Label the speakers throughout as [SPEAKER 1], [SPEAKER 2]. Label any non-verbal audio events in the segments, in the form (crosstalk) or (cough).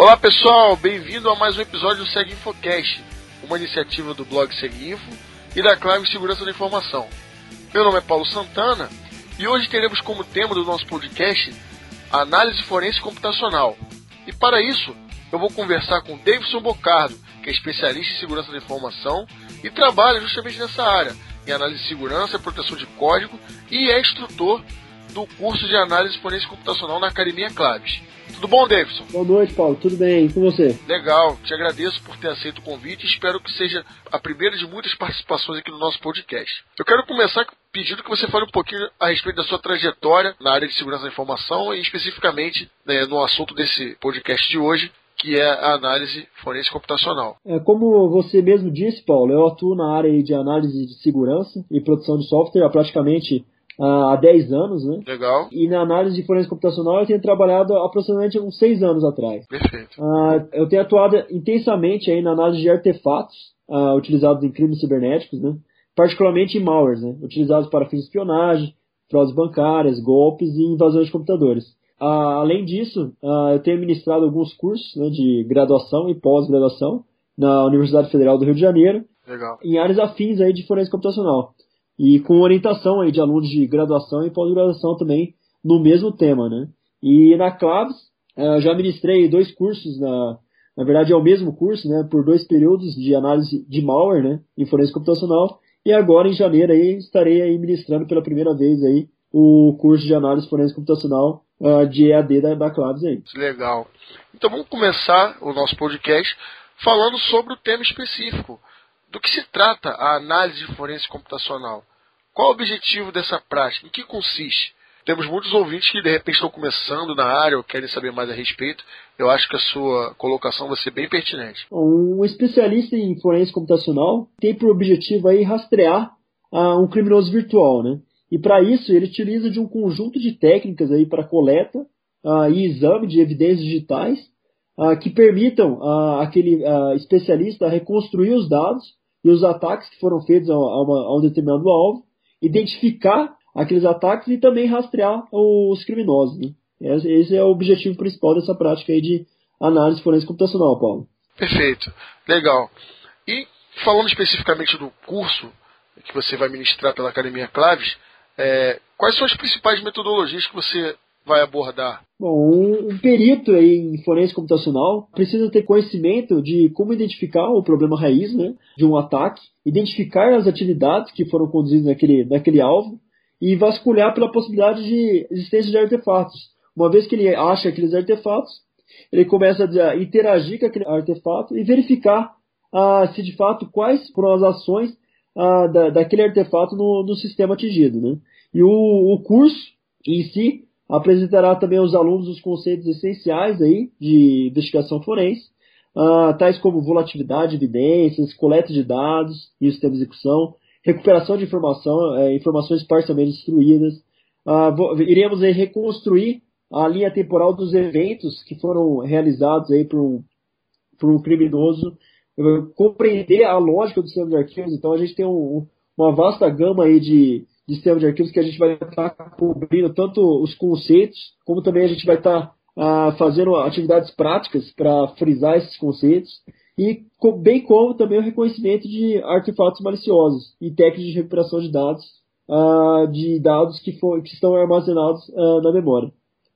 [SPEAKER 1] Olá pessoal, bem-vindo a mais um episódio do Segue Infocast, uma iniciativa do blog Segue Info e da Clave Segurança da Informação. Meu nome é Paulo Santana e hoje teremos como tema do nosso podcast análise forense computacional. E para isso, eu vou conversar com Davidson Bocardo, que é especialista em segurança da informação e trabalha justamente nessa área, em análise de segurança, proteção de código e é instrutor do curso de análise forense computacional na Academia Claves. Tudo bom, Davidson?
[SPEAKER 2] Boa noite, Paulo. Tudo bem? E com você?
[SPEAKER 1] Legal. Te agradeço por ter aceito o convite e espero que seja a primeira de muitas participações aqui no nosso podcast. Eu quero começar pedindo que você fale um pouquinho a respeito da sua trajetória na área de segurança da informação e especificamente né, no assunto desse podcast de hoje, que é a análise forense computacional.
[SPEAKER 2] É, como você mesmo disse, Paulo, eu atuo na área de análise de segurança e produção de software há praticamente há 10 anos, né?
[SPEAKER 1] Legal.
[SPEAKER 2] E na análise de forense computacional eu tenho trabalhado aproximadamente uns 6 anos atrás.
[SPEAKER 1] Perfeito.
[SPEAKER 2] Uh, eu tenho atuado intensamente aí na análise de artefatos uh, utilizados em crimes cibernéticos, né? Particularmente em malwares, né? Utilizados para fins de espionagem, fraudes bancárias, golpes e invasões de computadores. Uh, além disso, eu tenho ministrado alguns cursos né, de graduação e pós-graduação na Universidade Federal do Rio de Janeiro,
[SPEAKER 1] Legal.
[SPEAKER 2] em áreas afins aí de forense computacional e com orientação aí de alunos de graduação e pós-graduação também no mesmo tema, né? E na Claves, eu já ministrei dois cursos, na, na verdade é o mesmo curso, né? Por dois períodos de análise de malware, né? Em forense computacional. E agora em janeiro aí estarei aí ministrando pela primeira vez aí o curso de análise forense computacional uh, de EAD da, da Claves aí.
[SPEAKER 1] Legal. Então vamos começar o nosso podcast falando sobre o tema específico. Do que se trata a análise forense computacional? Qual o objetivo dessa prática? Em que consiste? Temos muitos ouvintes que de repente estão começando na área ou querem saber mais a respeito. Eu acho que a sua colocação vai ser bem pertinente.
[SPEAKER 2] Um especialista em forense computacional tem por objetivo aí rastrear uh, um criminoso virtual, né? E para isso ele utiliza de um conjunto de técnicas aí para coleta uh, e exame de evidências digitais uh, que permitam aquele especialista reconstruir os dados e os ataques que foram feitos a, uma, a um determinado alvo identificar aqueles ataques e também rastrear os criminosos. Né? Esse é o objetivo principal dessa prática aí de análise forense computacional, Paulo.
[SPEAKER 1] Perfeito, legal. E falando especificamente do curso que você vai ministrar pela Academia Claves, é, quais são as principais metodologias que você vai abordar?
[SPEAKER 2] Bom, um, perito em forense computacional precisa ter conhecimento de como identificar o problema raiz né, de um ataque, identificar as atividades que foram conduzidas naquele, naquele alvo e vasculhar pela possibilidade de existência de artefatos. Uma vez que ele acha aqueles artefatos, ele começa a interagir com aquele artefato e verificar ah, se de fato quais foram as ações ah, da, daquele artefato no, no sistema atingido. Né? E o, o curso em si apresentará também aos alunos os conceitos essenciais aí de investigação forense, uh, tais como volatilidade de evidências, coleta de dados e o sistema de execução, recuperação de informação, é, informações parcialmente destruídas. Uh, iremos aí, reconstruir a linha temporal dos eventos que foram realizados aí por um, por um criminoso, compreender a lógica do sistema de arquivos. Então a gente tem um, uma vasta gama aí de, de sistema de arquivos que a gente vai estar cobrindo tanto os conceitos, como também a gente vai estar ah, fazendo atividades práticas para frisar esses conceitos, e bem como também o reconhecimento de artefatos maliciosos e técnicas de recuperação de dados, ah, de dados que, for, que estão armazenados ah, na memória.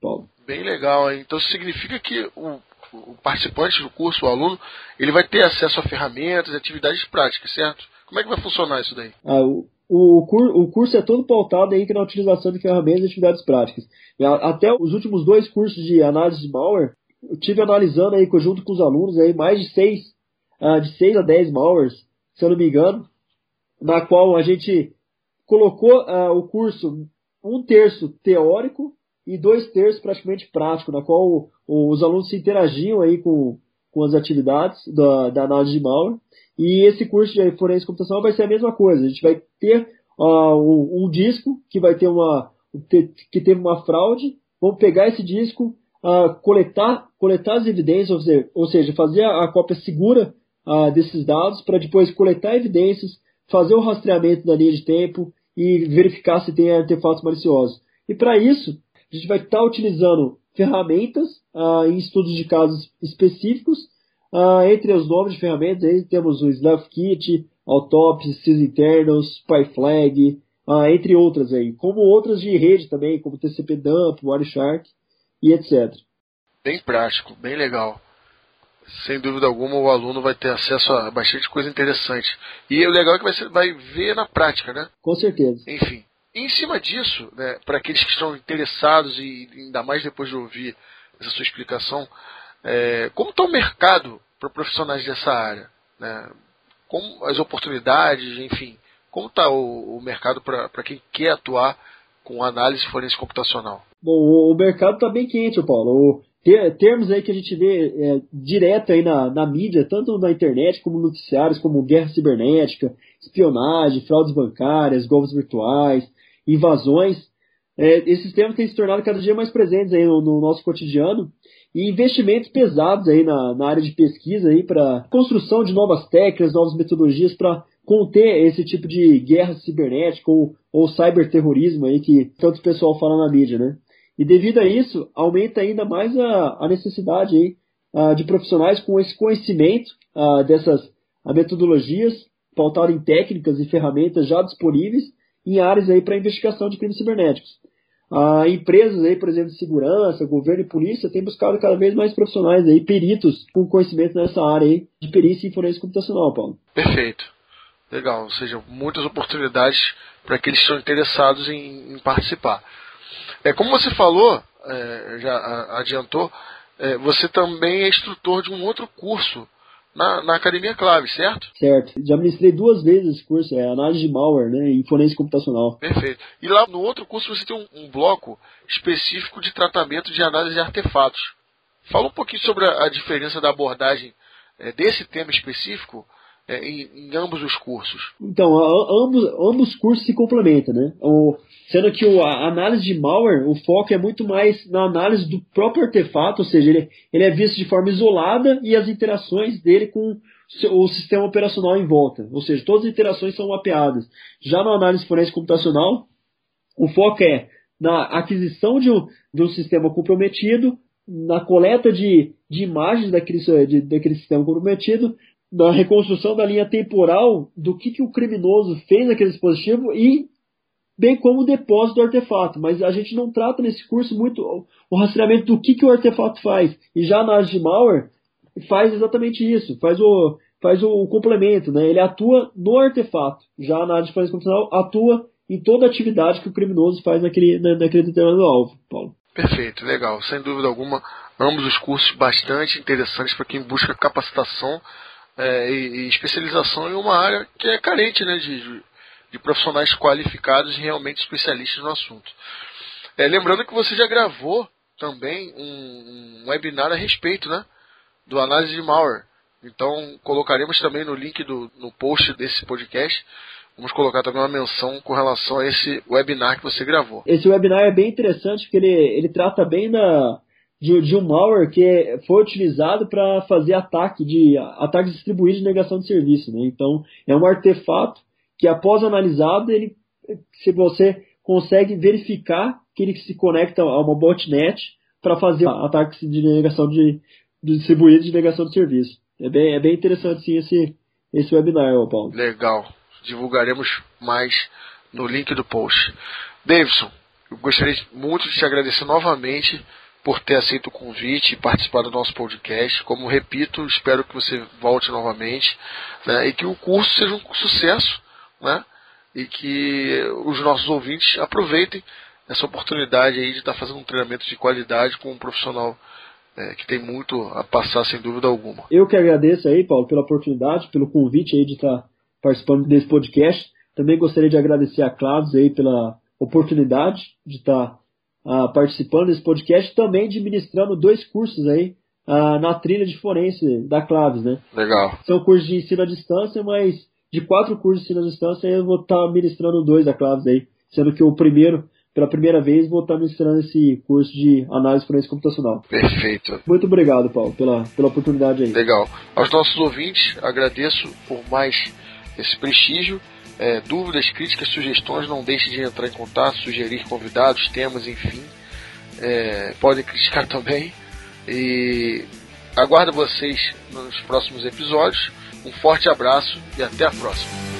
[SPEAKER 2] Paulo.
[SPEAKER 1] Bem legal, hein? então significa que o, o participante do curso, o aluno, ele vai ter acesso a ferramentas, atividades práticas, certo? Como é que vai funcionar isso daí?
[SPEAKER 2] Ah, o, o, cur, o curso é todo pautado aí na utilização de ferramentas e atividades práticas. Até os últimos dois cursos de análise de malware, eu tive analisando aí junto com os alunos aí mais de seis, uh, de seis a dez malwares, se eu não me engano, na qual a gente colocou uh, o curso um terço teórico e dois terços praticamente prático, na qual os alunos se interagiam aí com, com as atividades da, da análise de malware. E esse curso de forense computacional vai ser a mesma coisa. A gente vai ter uh, um, um, disco que vai ter uma que teve uma fraude. Vamos pegar esse disco, uh, coletar, coletar as evidências, ou seja, ou seja fazer a, a cópia segura uh, desses dados para depois coletar evidências, fazer o rastreamento da linha de tempo e verificar se tem artefatos maliciosos. E para isso, a gente vai estar tá utilizando ferramentas uh, em estudos de casos específicos. Uh, entre os nomes de ferramentas aí temos o Slav Kit, Autopsy, CIS Internos, PyFlag, uh, entre outras aí, como outras de rede também, como TCP Dump, Wireshark e etc.
[SPEAKER 1] Bem prático, bem legal. Sem dúvida alguma, o aluno vai ter acesso a bastante coisa interessante. E o legal é que vai, ser, vai ver na prática, né?
[SPEAKER 2] Com certeza.
[SPEAKER 1] Enfim. Em cima disso, né, para aqueles que estão interessados, e ainda mais depois de ouvir essa sua explicação, é, como está o mercado para profissionais dessa área? Né? Como as oportunidades, enfim, como está o, o, mercado para quem quer atuar com análise forense computacional?
[SPEAKER 2] Bom, o mercado está bem quente, Paulo. O, termos aí que a gente vê é, direto aí na, na mídia, tanto na internet como noticiários, como guerra cibernética, espionagem, fraudes bancárias, golpes virtuais, invasões. É, esses termos têm se tornado cada dia mais presentes aí no, no nosso cotidiano e investimentos pesados aí na, na área de pesquisa aí para construção de novas técnicas, novas metodologias para conter esse tipo de guerra cibernética ou, ou cyberterrorismo aí que tanto o pessoal fala na mídia, né? E devido a isso, aumenta ainda mais a, a necessidade aí, de profissionais com esse conhecimento dessas metodologias pautadas em técnicas e ferramentas já disponíveis em áreas aí para investigação de crimes cibernéticos. Uh, empresas aí, por exemplo, de segurança, governo e polícia têm buscado cada vez mais profissionais aí, peritos com conhecimento nessa área aí de perícia e forense computacional, Paulo.
[SPEAKER 1] Perfeito. Legal, ou seja, muitas oportunidades para aqueles que estão interessados em, em participar. É, como você falou, é, já adiantou, é, você também é instrutor de um outro curso na, na, Academia Clave, certo?
[SPEAKER 2] Certo. Já ministrei duas vezes esse curso, é análise de malware, né, em forense computacional.
[SPEAKER 1] Perfeito. E lá no outro curso você tem um, um bloco específico de tratamento de análise de artefatos. Fala um pouquinho sobre a, a diferença da abordagem é, desse tema específico é, em, em, ambos os cursos?
[SPEAKER 2] Então, a, ambos, ambos cursos se complementam, né? O, sendo que o, a análise de malware, o foco é muito mais na análise do próprio artefato, ou seja, ele, ele é visto de forma isolada e as interações dele com o sistema operacional em volta. Ou seja, todas as interações são mapeadas. Já na análise forense computacional, o foco é na aquisição de um, de um sistema comprometido, na coleta de, de imagens daquele, de, daquele sistema comprometido, da reconstrução da linha temporal do que, que o criminoso fez naquele dispositivo e bem como o depósito do artefato. Mas a gente não trata nesse curso muito o rastreamento do que, que o artefato faz. E já a análise de malware faz exatamente isso, faz o, faz o, complemento, né? ele atua no artefato. Já a análise de forense computacional atua em toda atividade que o criminoso faz naquele, na, naquele determinado alvo, Paulo.
[SPEAKER 1] Perfeito, legal. Sem dúvida alguma, ambos os cursos bastante interessantes para quem busca capacitação é, e, e, especialização em uma área que é carente né, de, de profissionais qualificados e realmente especialistas no assunto. É, lembrando que você já gravou também um, um, webinar a respeito né, do análise de malware. Então colocaremos também no link do, no post desse podcast. Vamos colocar também uma menção com relação a esse webinar que você gravou.
[SPEAKER 2] Esse webinar é bem interessante porque ele, ele trata bem da, de, de um malware que foi utilizado para fazer ataque de ataques distribuídos de negação de serviço. Né? Então, é um artefato que, após analisado, ele, se você consegue verificar que ele se conecta a uma botnet para fazer ataques de negação de, de distribuídos de negação de serviço. É bem, é bem interessante sim esse, esse webinar, Paulo.
[SPEAKER 1] Legal. Divulgaremos mais no link do post. Davidson, eu gostaria muito de te agradecer novamente por ter aceito o convite e participar do nosso podcast. Como repito, espero que você volte novamente né, e que o curso seja um sucesso né, e que os nossos ouvintes aproveitem essa oportunidade aí de estar fazendo um treinamento de qualidade com um profissional é, que tem muito a passar sem dúvida alguma.
[SPEAKER 2] Eu que agradeço aí, Paulo, pela oportunidade, pelo convite aí de estar participando desse podcast. Também gostaria de agradecer a Claudio aí pela oportunidade de estar uh, participando desse podcast, também administrando dois cursos aí uh, na trilha de forense da Claves, né?
[SPEAKER 1] Legal.
[SPEAKER 2] São cursos de ensino à distância, mas de quatro cursos de ensino à distância eu vou estar tá ministrando dois da Claves aí, sendo que o primeiro pela primeira vez vou estar tá ministrando esse curso de análise forense computacional.
[SPEAKER 1] Perfeito.
[SPEAKER 2] Muito obrigado, Paulo, pela, pela oportunidade aí.
[SPEAKER 1] Legal. Aos nossos ouvintes, agradeço por mais esse prestígio é, dúvidas, críticas, sugestões, não deixe de entrar em contato, sugerir convidados, temas, enfim. é, podem criticar (laughs) também. E aguardo vocês nos próximos episódios. Um forte abraço e até a próxima.